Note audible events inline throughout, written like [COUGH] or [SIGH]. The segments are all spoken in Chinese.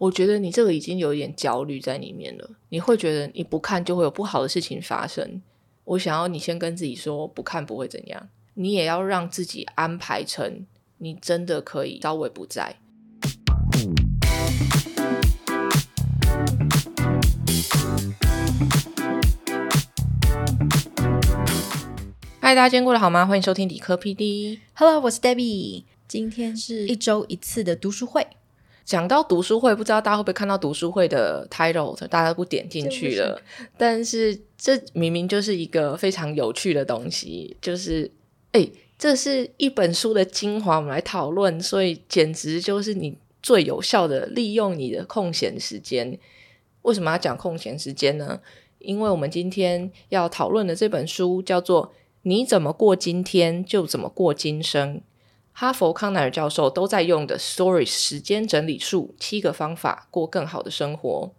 我觉得你这个已经有一点焦虑在里面了。你会觉得你不看就会有不好的事情发生。我想要你先跟自己说，不看不会怎样。你也要让自己安排成你真的可以稍微不在。嗨，大家今天过得好吗？欢迎收听理科 PD。Hello，我是 Debbie。今天是一周一次的读书会，讲到读书会，不知道大家会不会看到读书会的 title，大家不点进去了。[LAUGHS] 但是这明明就是一个非常有趣的东西，就是哎，这是一本书的精华，我们来讨论，所以简直就是你最有效的利用你的空闲时间。为什么要讲空闲时间呢？因为我们今天要讨论的这本书叫做《你怎么过今天就怎么过今生》。哈佛康奈尔教授都在用的 Story 时间整理术，七个方法过更好的生活。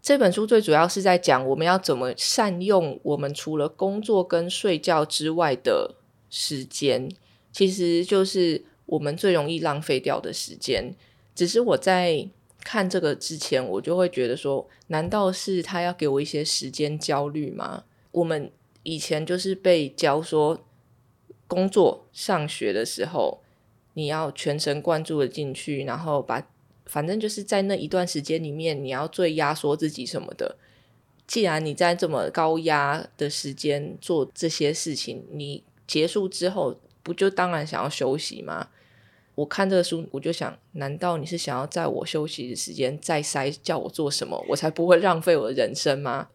这本书最主要是在讲我们要怎么善用我们除了工作跟睡觉之外的时间，其实就是我们最容易浪费掉的时间。只是我在看这个之前，我就会觉得说，难道是他要给我一些时间焦虑吗？我们以前就是被教说，工作、上学的时候。你要全神贯注的进去，然后把反正就是在那一段时间里面，你要最压缩自己什么的。既然你在这么高压的时间做这些事情，你结束之后不就当然想要休息吗？我看这个书，我就想，难道你是想要在我休息的时间再塞叫我做什么，我才不会浪费我的人生吗？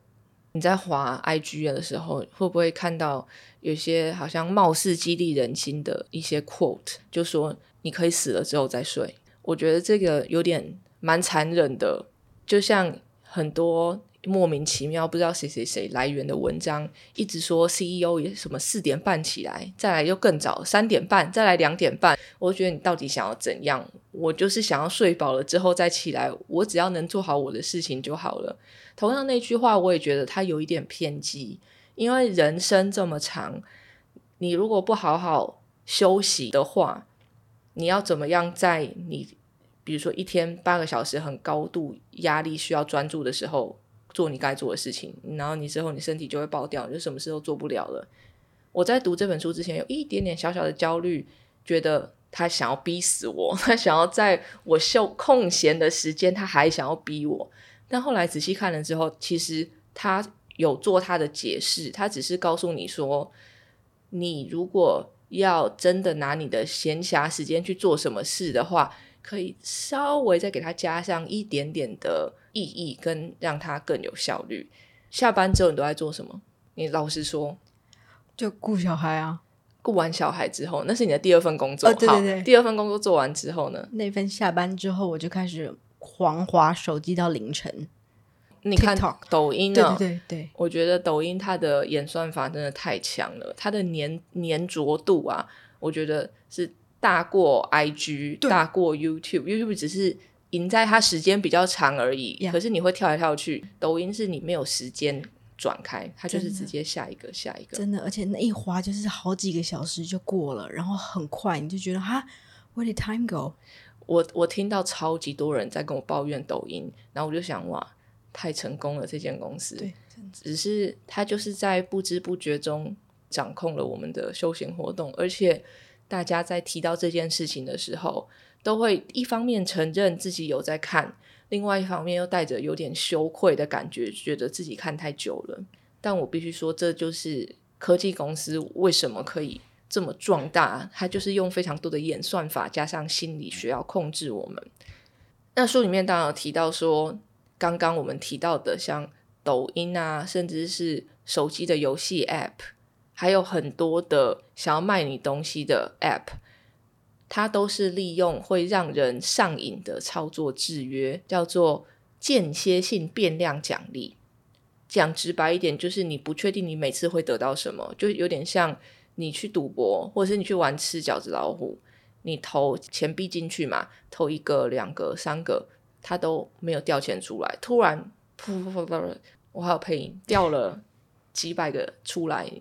你在滑 IG 的时候，会不会看到有些好像貌似激励人心的一些 quote，就说你可以死了之后再睡？我觉得这个有点蛮残忍的，就像很多莫名其妙不知道谁谁谁来源的文章，一直说 CEO 也什么四点半起来，再来又更早三点半，再来两点半。我觉得你到底想要怎样？我就是想要睡饱了之后再起来，我只要能做好我的事情就好了。同样那句话，我也觉得它有一点偏激，因为人生这么长，你如果不好好休息的话，你要怎么样在你比如说一天八个小时很高度压力需要专注的时候做你该做的事情，然后你之后你身体就会爆掉，你就什么事都做不了了。我在读这本书之前有一点点小小的焦虑，觉得他想要逼死我，他想要在我休空闲的时间，他还想要逼我。但后来仔细看了之后，其实他有做他的解释，他只是告诉你说，你如果要真的拿你的闲暇时间去做什么事的话，可以稍微再给他加上一点点的意义，跟让它更有效率。下班之后你都在做什么？你老实说，就顾小孩啊。顾完小孩之后，那是你的第二份工作。哦，对对对，第二份工作做完之后呢？那份下班之后，我就开始。狂滑手机到凌晨，你看抖音呢？对对对，我觉得抖音它的演算法真的太强了，它的粘粘着度啊，我觉得是大过 IG，大过 YouTube。YouTube 只是赢在它时间比较长而已，可是你会跳来跳去。抖音是你没有时间转开，它就是直接下一个下一个。真的，而且那一滑就是好几个小时就过了，然后很快你就觉得哈，Where did time go？我我听到超级多人在跟我抱怨抖音，然后我就想哇，太成功了这间公司。对，只是它就是在不知不觉中掌控了我们的休闲活动，而且大家在提到这件事情的时候，都会一方面承认自己有在看，另外一方面又带着有点羞愧的感觉，觉得自己看太久了。但我必须说，这就是科技公司为什么可以。这么壮大，它就是用非常多的演算法加上心理学要控制我们。那书里面当然有提到说，刚刚我们提到的像抖音啊，甚至是手机的游戏 App，还有很多的想要卖你东西的 App，它都是利用会让人上瘾的操作制约，叫做间歇性变量奖励。讲直白一点，就是你不确定你每次会得到什么，就有点像。你去赌博，或者是你去玩吃饺子老虎，你投钱币进去嘛，投一个、两个、三个，它都没有掉钱出来。突然，噗噗噗噗，我还有配音，掉了几百个出来。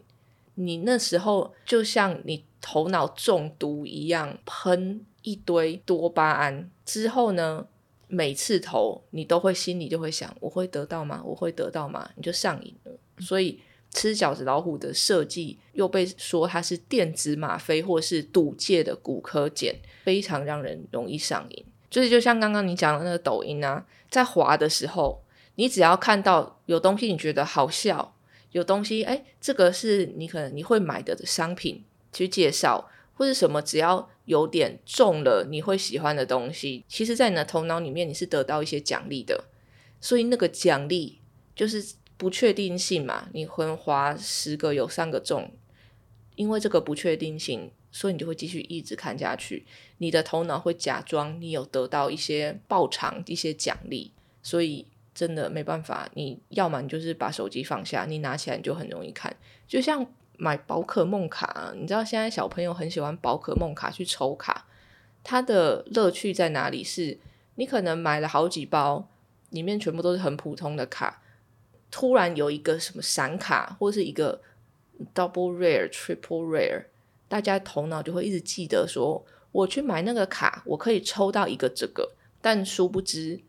你那时候就像你头脑中毒一样，喷一堆多巴胺之后呢，每次投你都会心里就会想，我会得到吗？我会得到吗？你就上瘾了。所以吃饺子老虎的设计又被说它是电子吗啡或是赌界的骨科碱，非常让人容易上瘾。就是就像刚刚你讲的那个抖音啊，在滑的时候，你只要看到有东西你觉得好笑，有东西哎，这个是你可能你会买的商品去介绍。或者什么，只要有点中了你会喜欢的东西，其实，在你的头脑里面，你是得到一些奖励的。所以那个奖励就是不确定性嘛。你会花十个有三个中，因为这个不确定性，所以你就会继续一直看下去。你的头脑会假装你有得到一些报偿、一些奖励，所以真的没办法。你要么你就是把手机放下，你拿起来你就很容易看，就像。买宝可梦卡，你知道现在小朋友很喜欢宝可梦卡去抽卡，它的乐趣在哪里？是你可能买了好几包，里面全部都是很普通的卡，突然有一个什么闪卡，或是一个 double rare、triple rare，大家头脑就会一直记得说，我去买那个卡，我可以抽到一个这个，但殊不知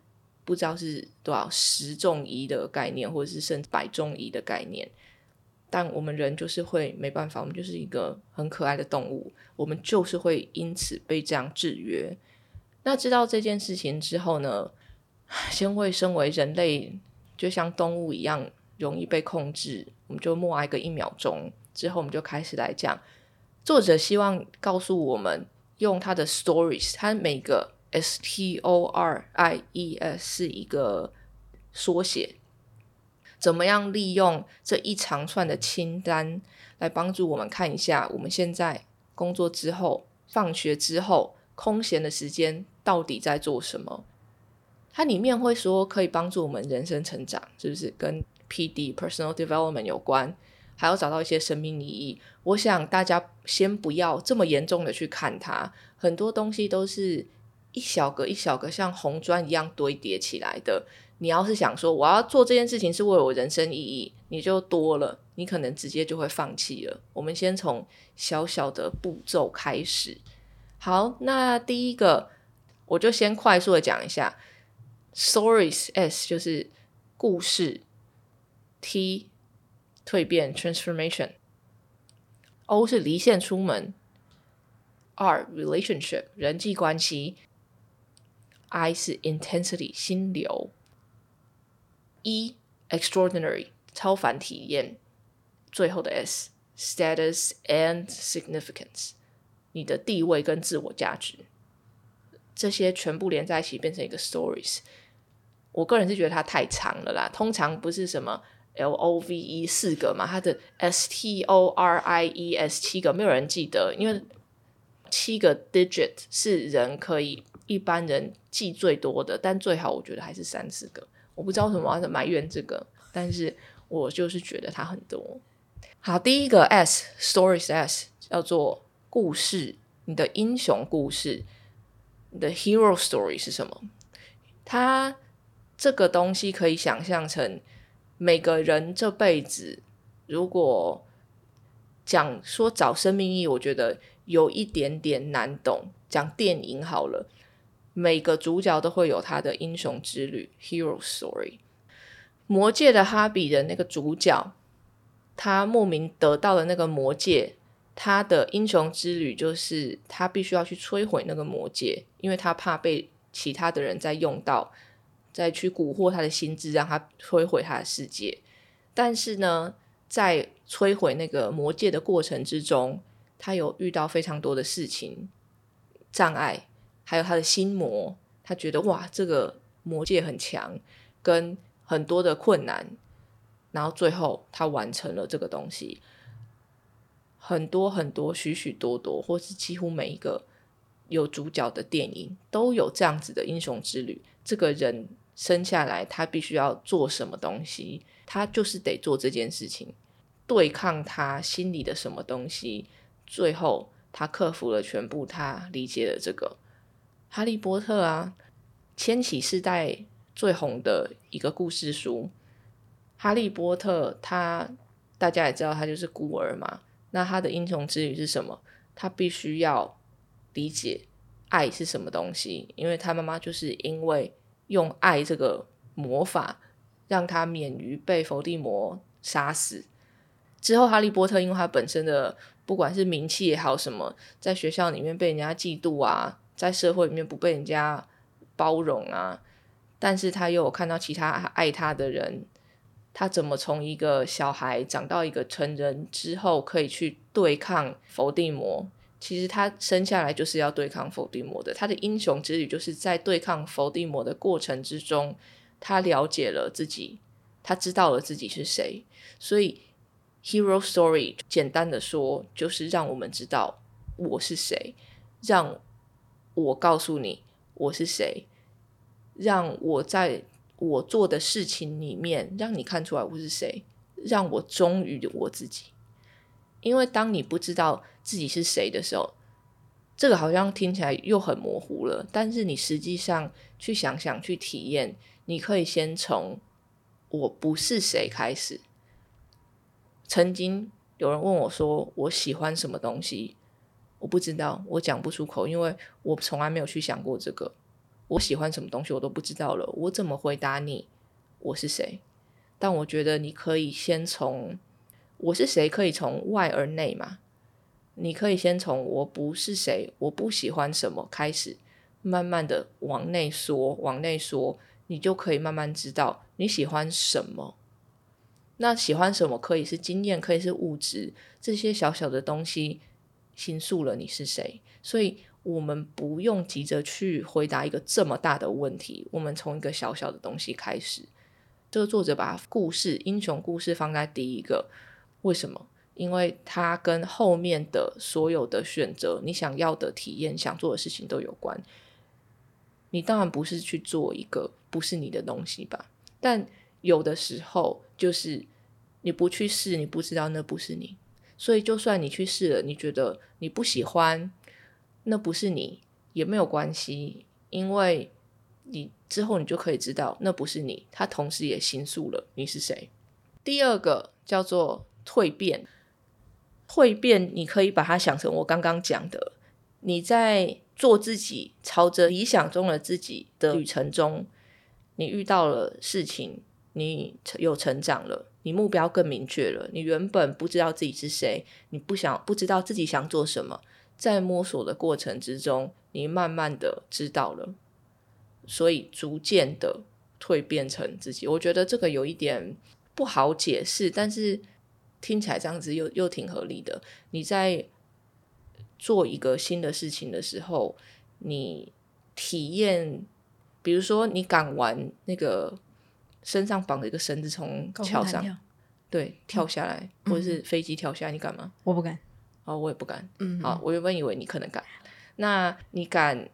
不知道是多少十中一的概念，或者是甚至百中一的概念。但我们人就是会没办法，我们就是一个很可爱的动物，我们就是会因此被这样制约。那知道这件事情之后呢，[SIGHS] 先会身为人类就像动物一样容易被控制，我们就默哀个一秒钟，之后我们就开始来讲。作者希望告诉我们，用他的 stories，他每个 S T O R I E S 是一个缩写。怎么样利用这一长串的清单来帮助我们看一下，我们现在工作之后、放学之后空闲的时间到底在做什么？它里面会说可以帮助我们人生成长，是不是跟 P D Personal Development 有关？还要找到一些生命意义。我想大家先不要这么严重的去看它，很多东西都是一小格一小格像红砖一样堆叠起来的。你要是想说我要做这件事情是为我人生意义，你就多了，你可能直接就会放弃了。我们先从小小的步骤开始。好，那第一个我就先快速的讲一下，stories S 就是故事，T 蜕变 transformation，O 是离线出门，R relationship 人际关系，I 是 intensity 心流。，E extraordinary 超凡体验，最后的 s status and significance 你的地位跟自我价值，这些全部连在一起变成一个 stories。我个人是觉得它太长了啦，通常不是什么 l o v e 四个嘛，它的 s t o r i e s 七个没有人记得，因为七个 digit 是人可以一般人记最多的，但最好我觉得还是三四个。我不知道为什么要埋怨这个，但是我就是觉得它很多。好，第一个 S stories S 叫做故事，你的英雄故事，你的 hero story 是什么？它这个东西可以想象成每个人这辈子，如果讲说找生命意义，我觉得有一点点难懂。讲电影好了。每个主角都会有他的英雄之旅 （hero story）。魔界的哈比人那个主角，他莫名得到了那个魔界，他的英雄之旅就是他必须要去摧毁那个魔界，因为他怕被其他的人再用到，再去蛊惑他的心智，让他摧毁他的世界。但是呢，在摧毁那个魔界的过程之中，他有遇到非常多的事情障碍。还有他的心魔，他觉得哇，这个魔界很强，跟很多的困难，然后最后他完成了这个东西。很多很多许许多多，或是几乎每一个有主角的电影都有这样子的英雄之旅。这个人生下来，他必须要做什么东西，他就是得做这件事情，对抗他心里的什么东西。最后他克服了全部，他理解了这个。哈利波特啊，千禧世代最红的一个故事书。哈利波特他大家也知道，他就是孤儿嘛。那他的英雄之旅是什么？他必须要理解爱是什么东西，因为他妈妈就是因为用爱这个魔法让他免于被伏地魔杀死。之后，哈利波特因为他本身的不管是名气也好，什么在学校里面被人家嫉妒啊，在社会里面不被人家包容啊，但是他又有看到其他爱他的人，他怎么从一个小孩长到一个成人之后，可以去对抗伏地魔？其实他生下来就是要对抗伏地魔的，他的英雄之旅就是在对抗伏地魔的过程之中，他了解了自己，他知道了自己是谁，所以。Hero story，简单的说，就是让我们知道我是谁，让我告诉你我是谁，让我在我做的事情里面让你看出来我是谁，让我忠于我自己。因为当你不知道自己是谁的时候，这个好像听起来又很模糊了。但是你实际上去想想、去体验，你可以先从我不是谁开始。曾经有人问我说：“我喜欢什么东西？”我不知道，我讲不出口，因为我从来没有去想过这个。我喜欢什么东西，我都不知道了。我怎么回答你？我是谁？但我觉得你可以先从“我是谁”可以从外而内嘛？你可以先从“我不是谁，我不喜欢什么”开始，慢慢的往内缩，往内缩，你就可以慢慢知道你喜欢什么。那喜欢什么可以是经验，可以是物质，这些小小的东西形塑了你是谁。所以，我们不用急着去回答一个这么大的问题，我们从一个小小的东西开始。这个作者把故事、英雄故事放在第一个，为什么？因为它跟后面的所有的选择、你想要的体验、想做的事情都有关。你当然不是去做一个不是你的东西吧？但有的时候就是你不去试，你不知道那不是你。所以就算你去试了，你觉得你不喜欢，那不是你也没有关系，因为你之后你就可以知道那不是你。他同时也形塑了你是谁。第二个叫做蜕变，蜕变你可以把它想成我刚刚讲的，你在做自己，朝着理想中的自己的旅程中，你遇到了事情。你有成长了，你目标更明确了。你原本不知道自己是谁，你不想不知道自己想做什么，在摸索的过程之中，你慢慢的知道了，所以逐渐的蜕变成自己。我觉得这个有一点不好解释，但是听起来这样子又又挺合理的。你在做一个新的事情的时候，你体验，比如说你敢玩那个。身上绑着一个绳子，从桥上对跳下来，或者是飞机跳下来，你敢吗？我不敢。哦，我也不敢。嗯，好，我原本以为你可能敢。那你敢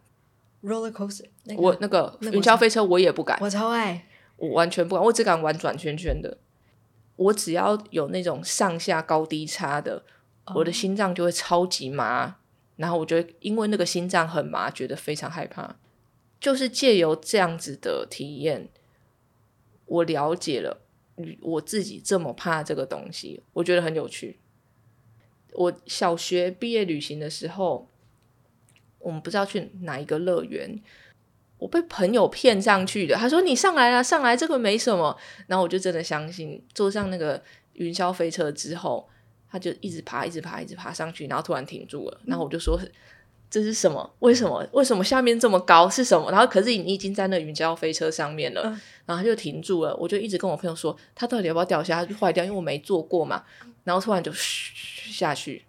？roller coaster，我那个云霄飞车我也不敢。我超爱，我完全不敢。我只敢玩转圈圈的。我只要有那种上下高低差的，我的心脏就会超级麻，然后我觉得因为那个心脏很麻，觉得非常害怕。就是借由这样子的体验。我了解了，我自己这么怕这个东西，我觉得很有趣。我小学毕业旅行的时候，我们不知道去哪一个乐园，我被朋友骗上去的。他说：“你上来了，上来这个没什么。”然后我就真的相信，坐上那个云霄飞车之后，他就一直爬，一直爬，一直爬上去，然后突然停住了。然后我就说。这是什么？为什么？为什么下面这么高？是什么？然后可是你已经在那云霄飞车上面了，然后他就停住了。我就一直跟我朋友说，他到底要不要掉下？他就坏掉，因为我没坐过嘛。然后突然就嘘下去，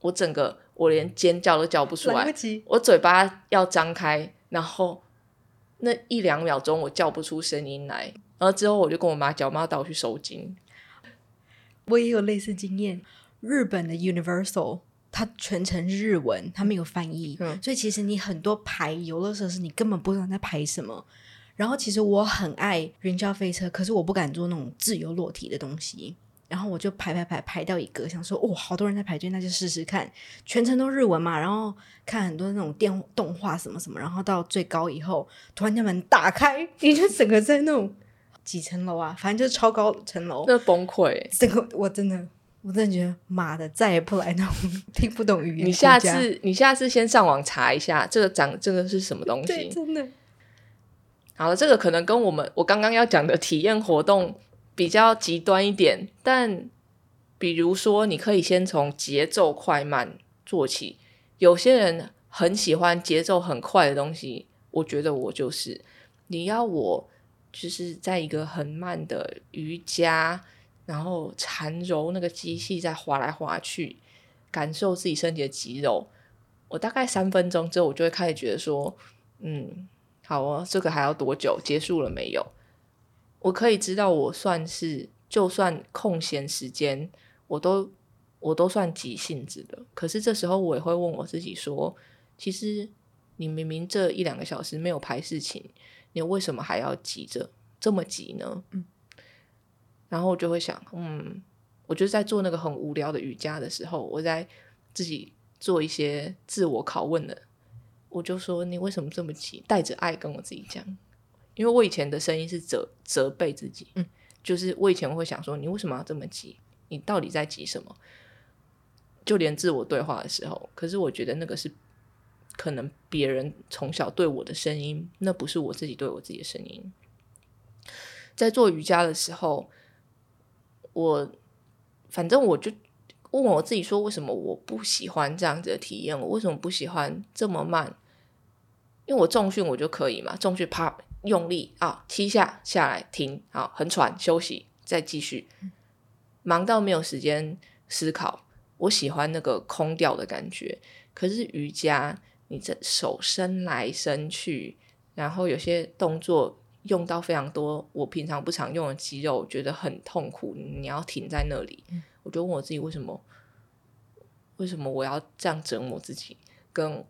我整个我连尖叫都叫不出来，我嘴巴要张开，然后那一两秒钟我叫不出声音来。然后之后我就跟我妈叫，妈带我去收金。我也有类似经验，日本的 Universal。它全程日文，它没有翻译，所以其实你很多排游乐设施，你根本不知道在排什么。然后其实我很爱云霄飞车，可是我不敢坐那种自由落体的东西。然后我就排排排排到一个，想说哦，好多人在排队，那就试试看。全程都日文嘛，然后看很多那种电动画什么什么。然后到最高以后，突然间门打开，你就整个在那种几层楼啊，反正就是超高层楼，那崩溃。整个我真的。我真的觉得，妈的，再也不来那种 [LAUGHS] 听不懂语言。你下次，你下次先上网查一下，这个长这个是什么东西？真的。好了，这个可能跟我们我刚刚要讲的体验活动比较极端一点，但比如说，你可以先从节奏快慢做起。有些人很喜欢节奏很快的东西，我觉得我就是。你要我就是在一个很慢的瑜伽，然后缠揉那个机器在滑来滑去，感受自己身体的肌肉。我大概三分钟之后，我就会开始觉得说，嗯。好哦，这个还要多久？结束了没有？我可以知道，我算是就算空闲时间，我都我都算急性子的。可是这时候我也会问我自己说，其实你明明这一两个小时没有排事情，你为什么还要急着这么急呢？嗯，然后我就会想，嗯，我就在做那个很无聊的瑜伽的时候，我在自己做一些自我拷问的。我就说你为什么这么急？带着爱跟我自己讲，因为我以前的声音是责责备自己，嗯，就是我以前会想说你为什么要这么急？你到底在急什么？就连自我对话的时候，可是我觉得那个是可能别人从小对我的声音，那不是我自己对我自己的声音。在做瑜伽的时候，我反正我就。问我自己说，为什么我不喜欢这样子的体验？我为什么不喜欢这么慢？因为我重训我就可以嘛，重训啪用力啊，七下下来停，好很喘休息，再继续。忙到没有时间思考，我喜欢那个空掉的感觉。可是瑜伽，你这手伸来伸去，然后有些动作用到非常多我平常不常用的肌肉，觉得很痛苦。你要停在那里。我就问我自己，为什么？为什么我要这样折磨自己？跟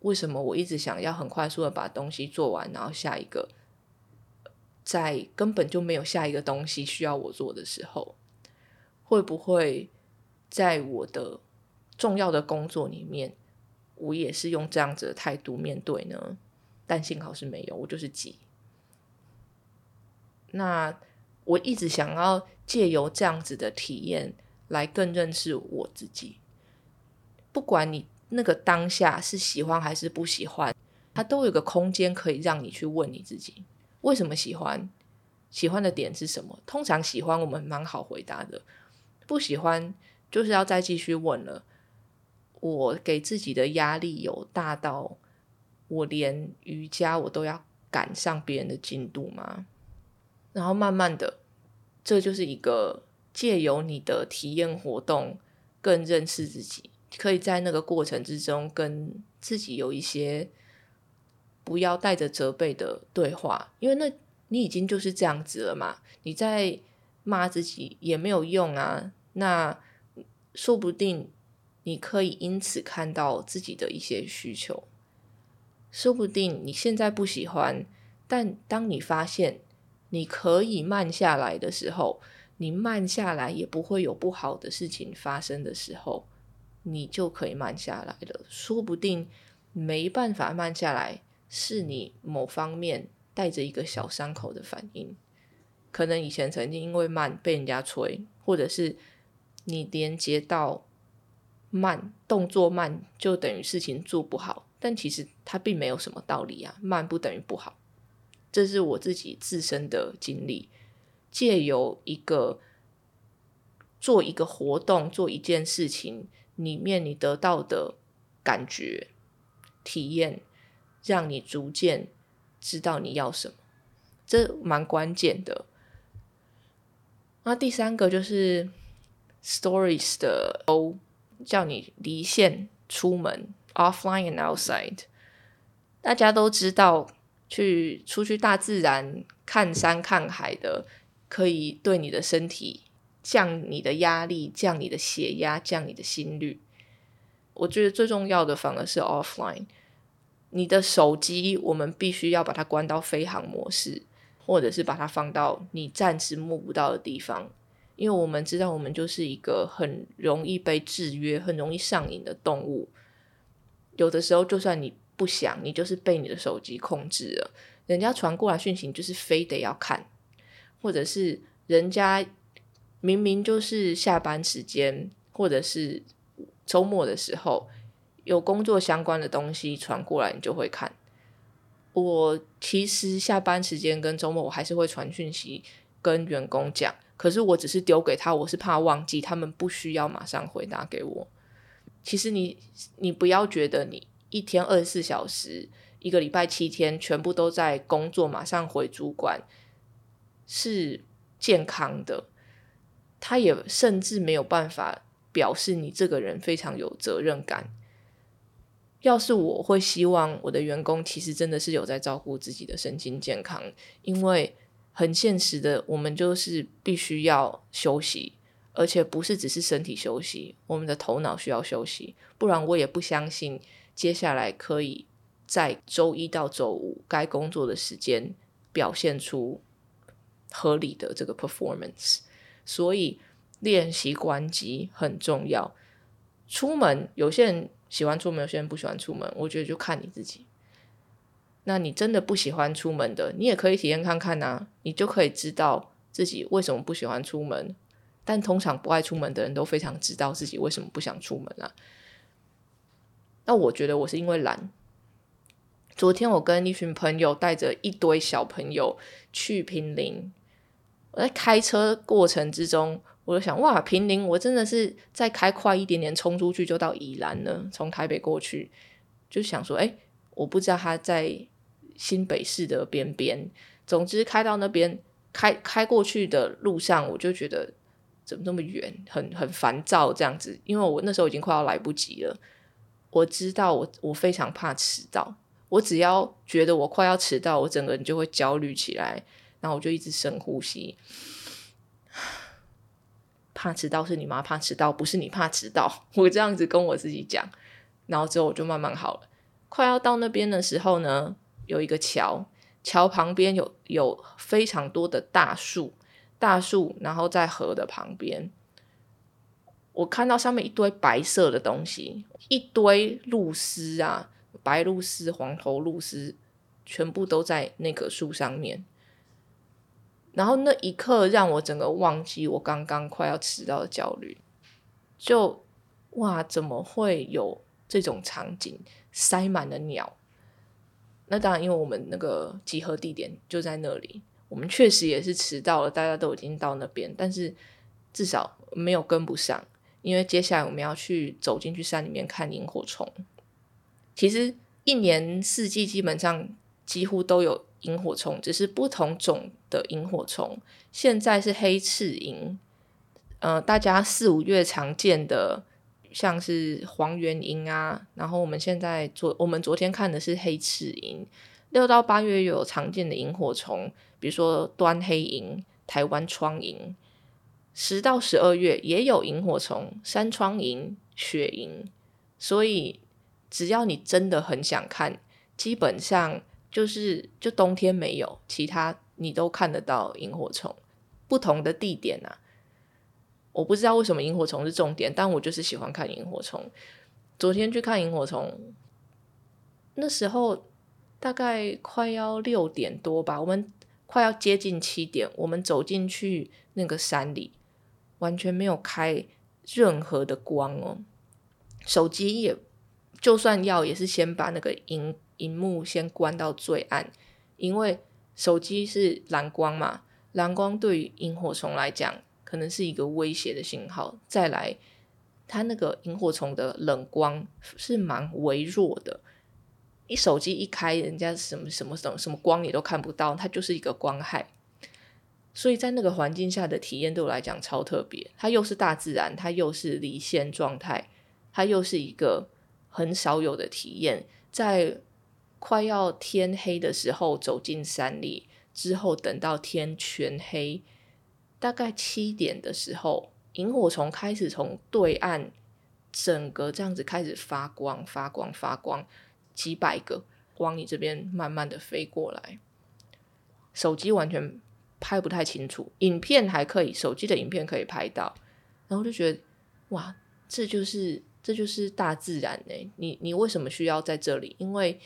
为什么我一直想要很快速的把东西做完，然后下一个，在根本就没有下一个东西需要我做的时候，会不会在我的重要的工作里面，我也是用这样子的态度面对呢？但幸好是没有，我就是急。那。我一直想要借由这样子的体验来更认识我自己。不管你那个当下是喜欢还是不喜欢，它都有个空间可以让你去问你自己：为什么喜欢？喜欢的点是什么？通常喜欢我们蛮好回答的，不喜欢就是要再继续问了。我给自己的压力有大到我连瑜伽我都要赶上别人的进度吗？然后慢慢的，这就是一个借由你的体验活动，更认识自己，可以在那个过程之中跟自己有一些不要带着责备的对话，因为那你已经就是这样子了嘛，你在骂自己也没有用啊。那说不定你可以因此看到自己的一些需求，说不定你现在不喜欢，但当你发现。你可以慢下来的时候，你慢下来也不会有不好的事情发生的时候，你就可以慢下来了。说不定没办法慢下来，是你某方面带着一个小伤口的反应。可能以前曾经因为慢被人家催，或者是你连接到慢动作慢就等于事情做不好，但其实它并没有什么道理啊，慢不等于不好。这是我自己自身的经历，借由一个做一个活动、做一件事情里面，你得到的感觉、体验，让你逐渐知道你要什么，这蛮关键的。那第三个就是 stories 的 O，叫你离线出门，offline and outside，大家都知道。去出去大自然看山看海的，可以对你的身体降你的压力，降你的血压，降你的心率。我觉得最重要的反而是 offline，你的手机我们必须要把它关到飞行模式，或者是把它放到你暂时摸不到的地方，因为我们知道我们就是一个很容易被制约、很容易上瘾的动物。有的时候，就算你。不想你就是被你的手机控制了，人家传过来讯息就是非得要看，或者是人家明明就是下班时间，或者是周末的时候有工作相关的东西传过来，你就会看。我其实下班时间跟周末我还是会传讯息跟员工讲，可是我只是丢给他，我是怕忘记，他们不需要马上回答给我。其实你你不要觉得你一天二十四小时，一个礼拜七天全部都在工作，马上回主管是健康的，他也甚至没有办法表示你这个人非常有责任感。要是我会希望我的员工其实真的是有在照顾自己的身心健康，因为很现实的，我们就是必须要休息，而且不是只是身体休息，我们的头脑需要休息，不然我也不相信接下来可以在周一到周五该工作的时间表现出合理的这个 performance。所以练习关机很重要。出门有些人。喜欢出门，有些人不喜欢出门。我觉得就看你自己。那你真的不喜欢出门的，你也可以体验看看呐，你就可以知道自己为什么不喜欢出门。但通常不爱出门的人都非常知道自己为什么不想出门啊。那我觉得我是因为懒。昨天我跟一群朋友带着一堆小朋友去平林，我在开车过程之中。我就想，哇，平林，我真的是再开快一点点，冲出去就到宜兰了。从台北过去，就想说，哎，我不知道他在新北市的边边。总之，开到那边，开开过去的路上，我就觉得怎么那么远，很很烦躁这样子。因为我那时候已经快要来不及了。我知道，我我非常怕迟到。我只要觉得我快要迟到，我整个人就会焦虑起来，然后我就一直深呼吸。怕迟到是你妈怕迟到，不是你怕迟到。我这样子跟我自己讲，然后之后我就慢慢好了。快要到那边的时候呢，有一个桥，桥旁边有有非常多的大树，大树，然后在河的旁边，我看到上面一堆白色的东西，一堆露丝啊，白露丝、黄头露丝，全部都在那棵树上面。然后那一刻让我整个忘记我刚刚快要迟到的焦虑，就哇，怎么会有这种场景？塞满了鸟。那当然，因为我们那个集合地点就在那里，我们确实也是迟到了，大家都已经到那边，但是至少没有跟不上，因为接下来我们要去走进去山里面看萤火虫。其实一年四季基本上几乎都有。萤火虫只是不同种的萤火虫，现在是黑翅萤，呃，大家四五月常见的像是黄缘萤啊，然后我们现在昨我们昨天看的是黑翅萤，六到八月有常见的萤火虫，比如说端黑萤、台湾窗萤，十到十二月也有萤火虫，山窗萤、雪萤，所以只要你真的很想看，基本上。就是就冬天没有，其他你都看得到萤火虫。不同的地点啊，我不知道为什么萤火虫是重点，但我就是喜欢看萤火虫。昨天去看萤火虫，那时候大概快要六点多吧，我们快要接近七点，我们走进去那个山里，完全没有开任何的光哦，手机也就算要，也是先把那个荧。荧幕先关到最暗，因为手机是蓝光嘛，蓝光对于萤火虫来讲可能是一个威胁的信号。再来，它那个萤火虫的冷光是蛮微弱的，你手机一开，人家什么什么什么什么光你都看不到，它就是一个光害。所以在那个环境下的体验对我来讲超特别，它又是大自然，它又是离线状态，它又是一个很少有的体验，在。快要天黑的时候走进山里，之后等到天全黑，大概七点的时候，萤火虫开始从对岸整个这样子开始发光、发光、发光，几百个往你这边慢慢的飞过来。手机完全拍不太清楚，影片还可以，手机的影片可以拍到，然后就觉得哇，这就是这就是大自然呢。你你为什么需要在这里？因为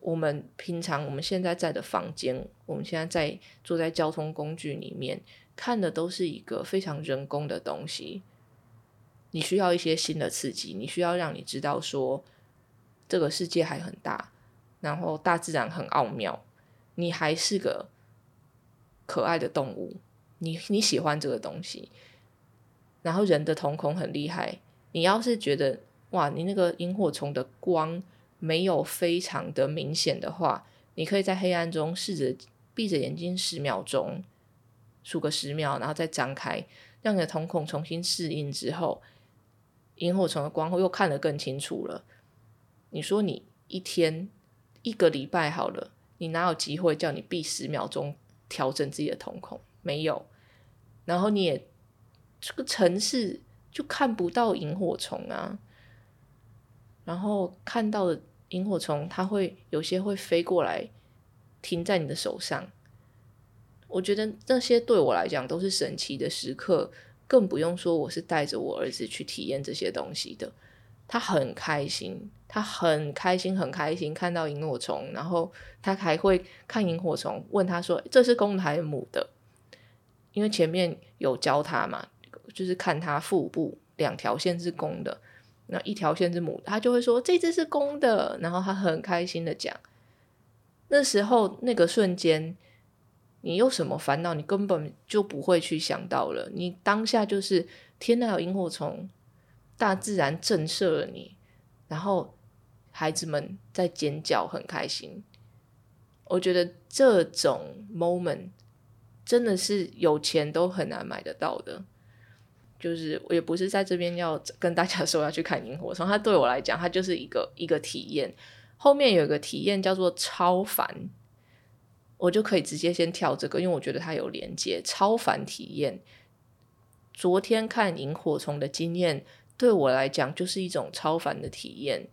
我们平常我们现在在的房间，我们现在在坐在交通工具里面看的都是一个非常人工的东西。你需要一些新的刺激，你需要让你知道说这个世界还很大，然后大自然很奥妙，你还是个可爱的动物，你你喜欢这个东西，然后人的瞳孔很厉害，你要是觉得哇，你那个萤火虫的光没有非常的明显的话，你可以在黑暗中试着闭着眼睛十秒钟，数个十秒，然后再张开，让你的瞳孔重新适应之后，萤火虫的光后又看得更清楚了。你说你一天一个礼拜好了，你哪有机会叫你闭十秒钟调整自己的瞳孔？没有。然后你也这个城市就看不到萤火虫啊。然后看到的萤火虫，它会有些会飞过来，停在你的手上。我觉得那些对我来讲都是神奇的时刻，更不用说我是带着我儿子去体验这些东西的。他很开心，他很开心，很开心看到萤火虫，然后他还会看萤火虫，问他说：“这是公的还是母的？”因为前面有教他嘛，就是看他腹部两条线是公的，那一条线是母的，他就会说：“这只是公的。”然后他很开心的讲。那时候那个瞬间，你有什么烦恼，你根本就不会去想到了。你当下就是天哪，有萤火虫！大自然震慑了你，然后孩子们在尖叫，很开心。我觉得这种 moment 真的是有钱都很难买得到的。就是我也不是在这边要跟大家说要去看萤火虫，它对我来讲，它就是一个 [LAUGHS] 一个体验。后面有一个体验叫做超凡，我就可以直接先跳这个，因为我觉得它有连接。超凡体验，昨天看萤火虫的经验。对我来讲，就是一种超凡的体验，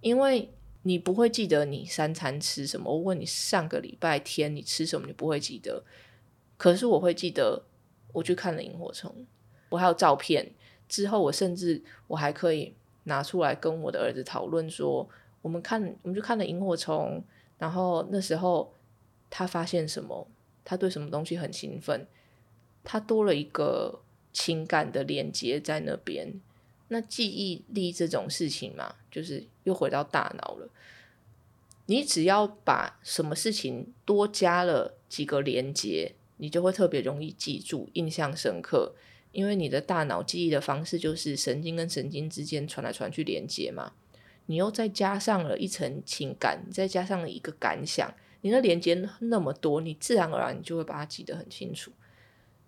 因为你不会记得你三餐吃什么。我问你上个礼拜天你吃什么，你不会记得。可是我会记得，我去看了萤火虫，我还有照片。之后我甚至我还可以拿出来跟我的儿子讨论说，我们看，我们就看了萤火虫。然后那时候他发现什么，他对什么东西很兴奋，他多了一个情感的连接在那边。那记忆力这种事情嘛，就是又回到大脑了。你只要把什么事情多加了几个连接，你就会特别容易记住、印象深刻。因为你的大脑记忆的方式就是神经跟神经之间传来传去连接嘛。你又再加上了一层情感，再加上了一个感想，你的连接那么多，你自然而然你就会把它记得很清楚。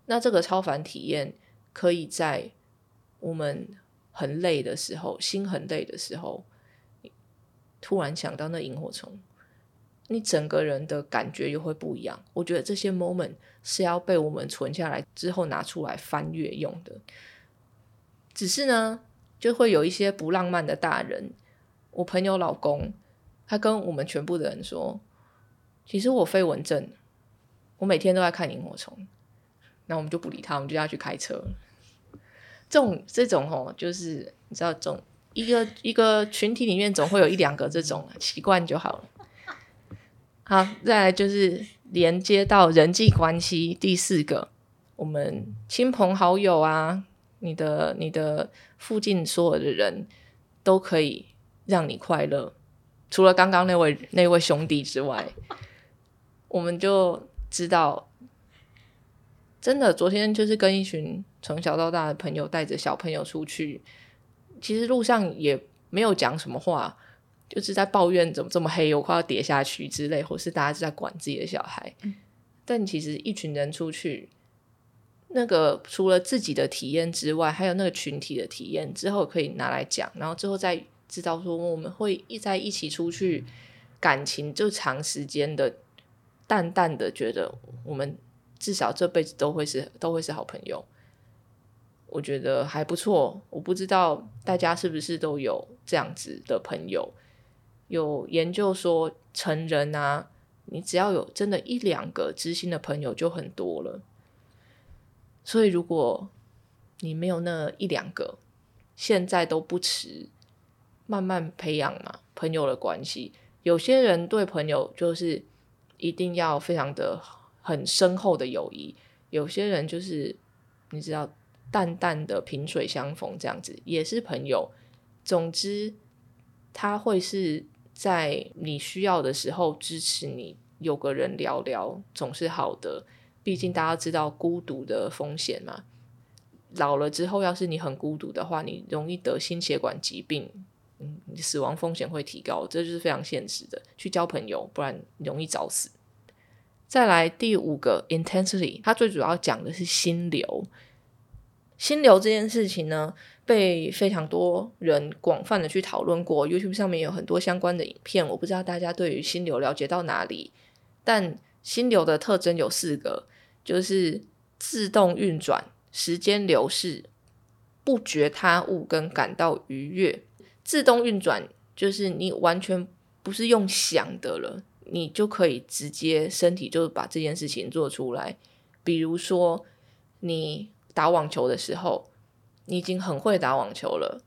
那这个超凡体验可以在我们。很累的时候，心很累的时候，突然想到那萤火虫，你整个人的感觉又会不一样。我觉得这些 moment 是要被我们存下来之后拿出来翻阅用的。只是呢，就会有一些不浪漫的大人。我朋友老公，他跟我们全部的人说，其实我飞蚊症，我每天都在看萤火虫。那我们就不理他，我们就要去开车。这种这种哦，就是你知道，总一个一个群体里面总会有一两个这种习惯就好了。好，再来就是连接到人际关系，第四个，我们亲朋好友啊，你的你的附近所有的人都可以让你快乐，除了刚刚那位那位兄弟之外，我们就知道。真的，昨天就是跟一群从小到大的朋友带着小朋友出去，其实路上也没有讲什么话，就是在抱怨怎么这么黑，我快要跌下去之类，或是大家是在管自己的小孩。但其实一群人出去，那个除了自己的体验之外，还有那个群体的体验，之后可以拿来讲，然后之后再知道说我们会一在一起出去，感情就长时间的淡淡的觉得我们。至少这辈子都会是都会是好朋友，我觉得还不错。我不知道大家是不是都有这样子的朋友。有研究说，成人啊，你只要有真的一两个知心的朋友就很多了。所以如果你没有那一两个，现在都不迟，慢慢培养嘛朋友的关系。有些人对朋友就是一定要非常的。很深厚的友谊，有些人就是你知道，淡淡的萍水相逢这样子，也是朋友。总之，他会是在你需要的时候支持你，有个人聊聊总是好的。毕竟大家知道孤独的风险嘛。老了之后，要是你很孤独的话，你容易得心血管疾病，嗯，死亡风险会提高，这就是非常现实的。去交朋友，不然容易早死。再来第五个 intensity，它最主要讲的是心流。心流这件事情呢，被非常多人广泛的去讨论过，YouTube 上面有很多相关的影片。我不知道大家对于心流了解到哪里，但心流的特征有四个，就是自动运转、时间流逝、不觉他物跟感到愉悦。自动运转就是你完全不是用想的了，你就可以直接身体就把这件事情做出来。比如说你。打网球的时候，你已经很会打网球了，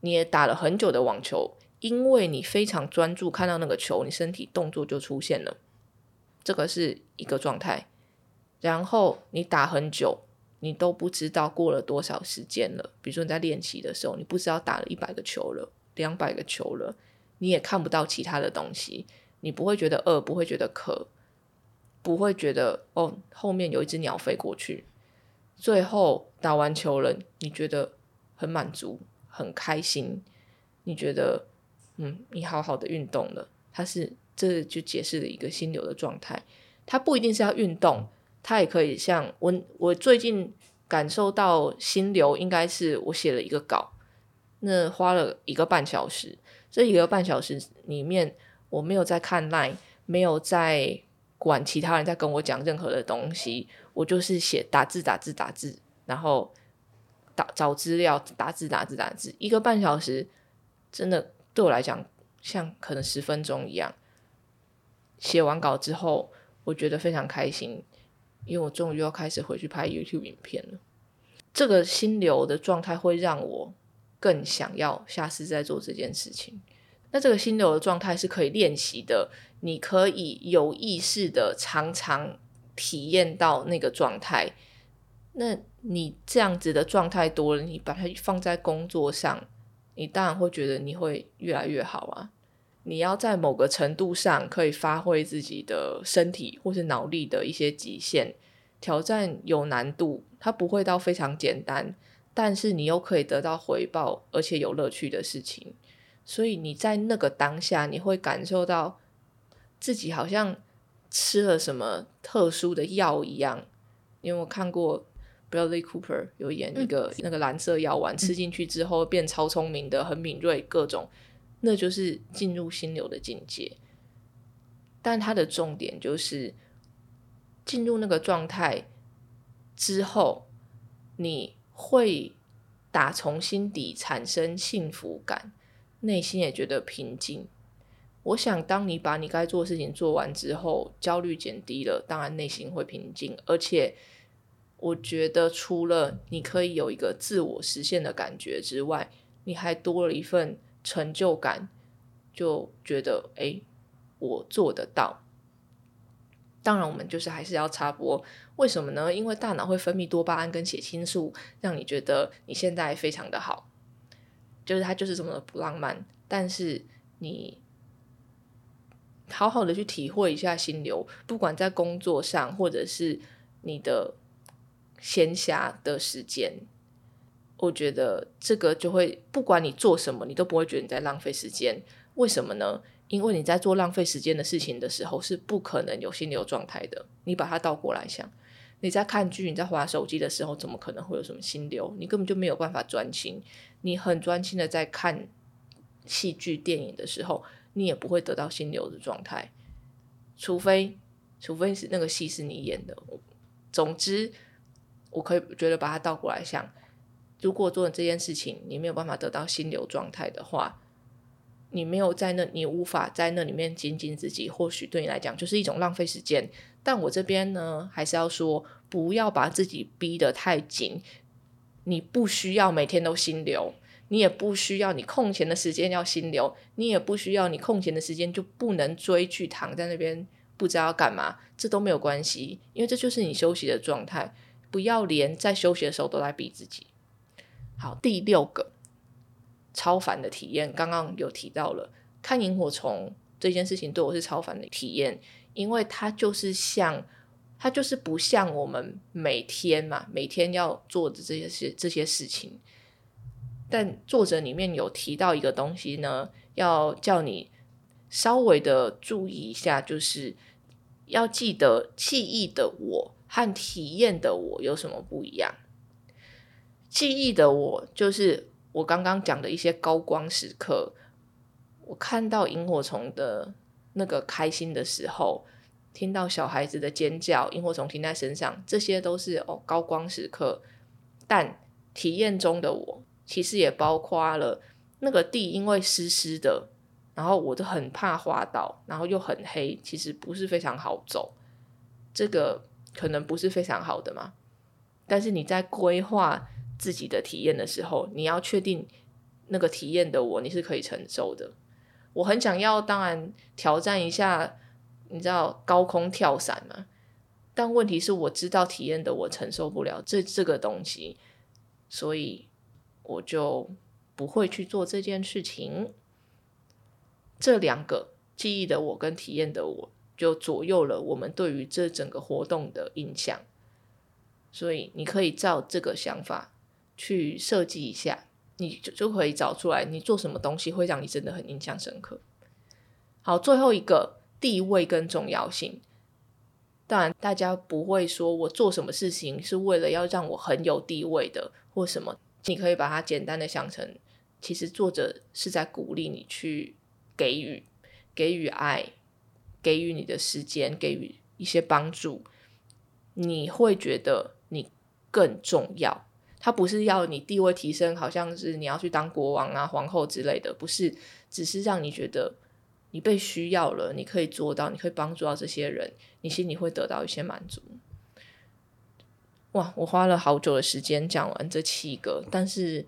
你也打了很久的网球，因为你非常专注看到那个球，你身体动作就出现了，这个是一个状态。然后你打很久，你都不知道过了多少时间了。比如说你在练习的时候，你不知道打了一百个球了，两百个球了，你也看不到其他的东西，你不会觉得饿，不会觉得渴，不会觉得哦后面有一只鸟飞过去。最后打完球了，你觉得很满足、很开心？你觉得，嗯，你好好的运动了。它是这就解释了一个心流的状态。它不一定是要运动，它也可以像我，我最近感受到心流，应该是我写了一个稿，那花了一个半小时。这一个半小时里面，我没有在看 line，没有在管其他人在跟我讲任何的东西。我就是写打字打字打字，然后打找资料打字打字打字，一个半小时，真的对我来讲像可能十分钟一样。写完稿之后，我觉得非常开心，因为我终于要开始回去拍 YouTube 影片了。这个心流的状态会让我更想要下次再做这件事情。那这个心流的状态是可以练习的，你可以有意识的常常。体验到那个状态，那你这样子的状态多了，你把它放在工作上，你当然会觉得你会越来越好啊。你要在某个程度上可以发挥自己的身体或是脑力的一些极限，挑战有难度，它不会到非常简单，但是你又可以得到回报，而且有乐趣的事情。所以你在那个当下，你会感受到自己好像。吃了什么特殊的药一样？因为我看过 Bradley Cooper 有演一个那个蓝色药丸，吃进去之后变超聪明的，很敏锐，各种，那就是进入心流的境界。但它的重点就是进入那个状态之后，你会打从心底产生幸福感，内心也觉得平静。我想，当你把你该做的事情做完之后，焦虑减低了，当然内心会平静。而且，我觉得除了你可以有一个自我实现的感觉之外，你还多了一份成就感，就觉得哎，我做得到。当然，我们就是还是要插播，为什么呢？因为大脑会分泌多巴胺跟血清素，让你觉得你现在非常的好，就是它就是这么的不浪漫。但是你。好好的去体会一下心流，不管在工作上，或者是你的闲暇的时间，我觉得这个就会，不管你做什么，你都不会觉得你在浪费时间。为什么呢？因为你在做浪费时间的事情的时候，是不可能有心流状态的。你把它倒过来想，你在看剧、你在划手机的时候，怎么可能会有什么心流？你根本就没有办法专心。你很专心的在看戏剧、电影的时候。你也不会得到心流的状态，除非，除非是那个戏是你演的。总之，我可以觉得把它倒过来想：如果做这件事情，你没有办法得到心流状态的话，你没有在那，你无法在那里面精进自己，或许对你来讲就是一种浪费时间。但我这边呢，还是要说，不要把自己逼得太紧，你不需要每天都心流。你也不需要你空闲的时间要心流，你也不需要你空闲的时间就不能追剧躺在那边不知道要干嘛，这都没有关系，因为这就是你休息的状态。不要连在休息的时候都来逼自己。好，第六个超凡的体验，刚刚有提到了，看萤火虫这件事情对我是超凡的体验，因为它就是像，它就是不像我们每天嘛，每天要做的这些事这些事情。但作者里面有提到一个东西呢，要叫你稍微的注意一下，就是要记得记忆的我和体验的我有什么不一样。记忆的我就是我刚刚讲的一些高光时刻。我看到萤火虫的那个开心的时候，听到小孩子的尖叫，萤火虫停在身上，这些都是哦高光时刻。但体验中的我，其实也包括了那个地因为湿湿的，然后我都很怕滑倒，然后又很黑，其实不是非常好走。这个可能不是非常好的嘛。但是你在规划自己的体验的时候，你要确定那个体验的我，你是可以承受的。我很想要，当然挑战一下，你知道高空跳伞嘛？但问题是我知道体验的我承受不了这这个东西，所以我就不会去做这件事情。这两个记忆的我跟体验的我就左右了我们对于这整个活动的印象，所以你可以照这个想法去设计一下。你就就可以找出来，你做什么东西会让你真的很印象深刻。好，最后一个地位跟重要性，当然大家不会说我做什么事情是为了要让我很有地位的，或什么。你可以把它简单的想成，其实作者是在鼓励你去给予，给予爱，给予你的时间，给予一些帮助，你会觉得你更重要。他不是要你地位提升，好像是你要去当国王啊、皇后之类的，不是，只是让你觉得你被需要了，你可以做到，你可以帮助到这些人，你心里会得到一些满足。哇，我花了好久的时间讲完这七个，但是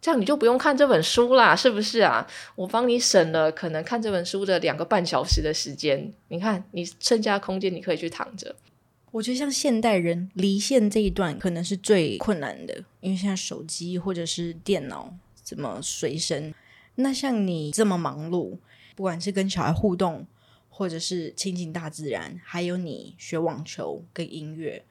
这样你就不用看这本书啦，是不是啊？我帮你省了可能看这本书的两个半小时的时间，你看你剩下的空间，你可以去躺着。我觉得像现代人离线这一段可能是最困难的，因为现在手机或者是电脑怎么随身。那像你这么忙碌，不管是跟小孩互动，或者是亲近大自然，还有你学网球跟音乐，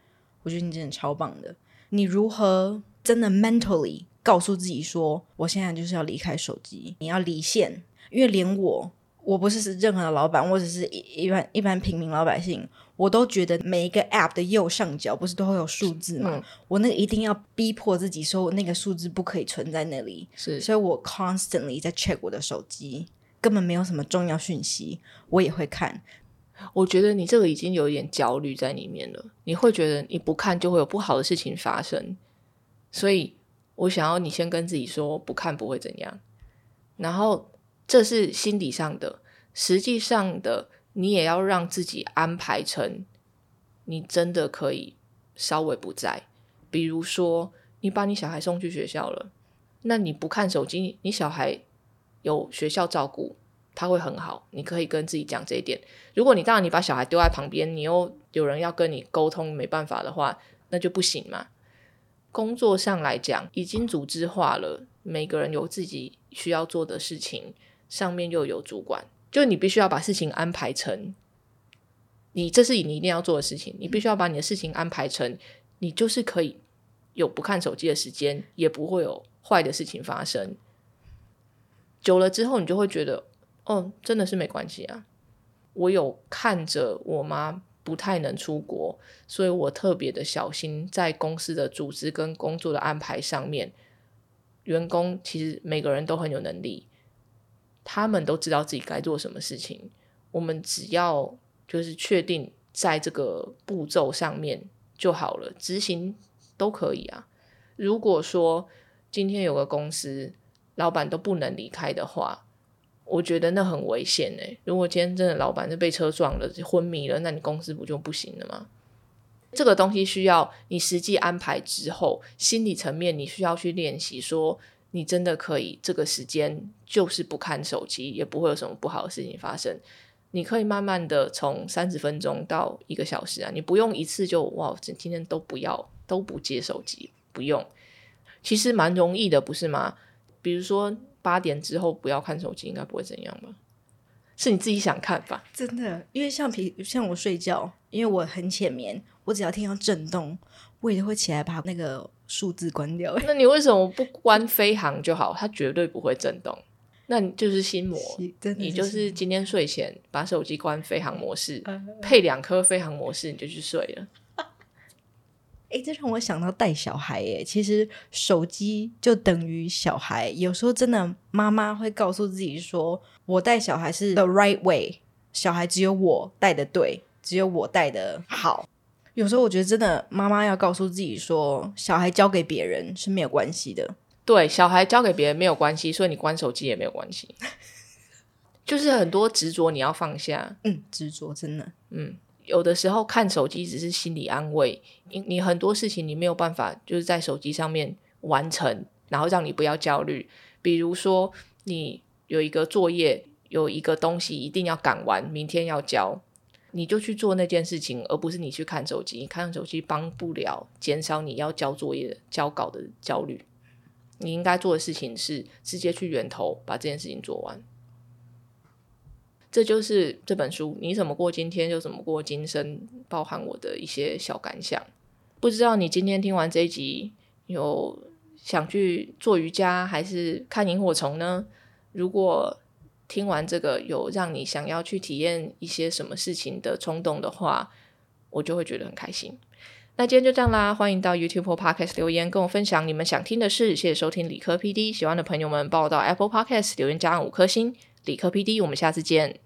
我觉得你真的超棒的。你如何真的 mentally 告诉自己说，我现在就是要离开手机，你要离线？因为连我，我不是任何的老板，我只是一一般一般平民老百姓。我都觉得每一个 App 的右上角不是都会有数字吗？我那个一定要逼迫自己说，那个数字不可以存在那里。是，所以我 constantly 在 check 我的手机，根本没有什么重要讯息，我也会看。我觉得你这个已经有一点焦虑在里面了，你会觉得你不看就会有不好的事情发生，所以我想要你先跟自己说，不看不会怎样。然后这是心理上的，实际上的。你也要让自己安排成，你真的可以稍微不在。比如说，你把你小孩送去学校了，那你不看手机，你小孩有学校照顾，他会很好。你可以跟自己讲这一点。如果你当然你把小孩丢在旁边，你又有人要跟你沟通，没办法的话，那就不行嘛。工作上来讲，已经组织化了，每个人有自己需要做的事情，上面又有主管。就你必须要把事情安排成，你这是你一定要做的事情。你必须要把你的事情安排成，你就是可以有不看手机的时间，也不会有坏的事情发生。久了之后，你就会觉得，哦，真的是没关系啊。我有看着我妈不太能出国，所以我特别的小心在公司的组织跟工作的安排上面。员工其实每个人都很有能力。他们都知道自己该做什么事情，我们只要就是确定在这个步骤上面就好了，执行都可以啊。如果说今天有个公司老板都不能离开的话，我觉得那很危险诶。如果今天真的老板是被车撞了昏迷了，那你公司不就不行了吗？这个东西需要你实际安排之后，心理层面你需要去练习说。你真的可以这个时间就是不看手机，也不会有什么不好的事情发生。你可以慢慢的从三十分钟到一个小时啊，你不用一次就哇，今天都不要都不接手机，不用。其实蛮容易的，不是吗？比如说八点之后不要看手机，应该不会怎样吧？是你自己想看吧？真的，因为像皮像我睡觉，因为我很浅眠，我只要听到震动，我也会起来把那个数字关掉。那你为什么不关飞行就好？它绝对不会震动。那你就是心魔，你就是今天睡前把手机关飞行模式，配两颗飞行模式，你就去睡了。哎，这让我想到带小孩耶。其实手机就等于小孩，有时候真的妈妈会告诉自己说：“我带小孩是 the right way，小孩只有我带的对，只有我带的好。”有时候我觉得真的妈妈要告诉自己说：“小孩交给别人是没有关系的。”对，小孩交给别人没有关系，所以你关手机也没有关系。[LAUGHS] 就是很多执着你要放下，嗯，执着真的，嗯。有的时候看手机只是心理安慰，你你很多事情你没有办法就是在手机上面完成，然后让你不要焦虑。比如说你有一个作业，有一个东西一定要赶完，明天要交，你就去做那件事情，而不是你去看手机。你看手机帮不了减少你要交作业、交稿的焦虑。你应该做的事情是直接去源头把这件事情做完。这就是这本书，你怎么过今天就怎么过今生，包含我的一些小感想。不知道你今天听完这一集，有想去做瑜伽还是看萤火虫呢？如果听完这个有让你想要去体验一些什么事情的冲动的话，我就会觉得很开心。那今天就这样啦，欢迎到 YouTube Podcast 留言跟我分享你们想听的事。谢谢收听理科 PD，喜欢的朋友们帮我到 Apple Podcast 留言加五颗星。理科 PD，我们下次见。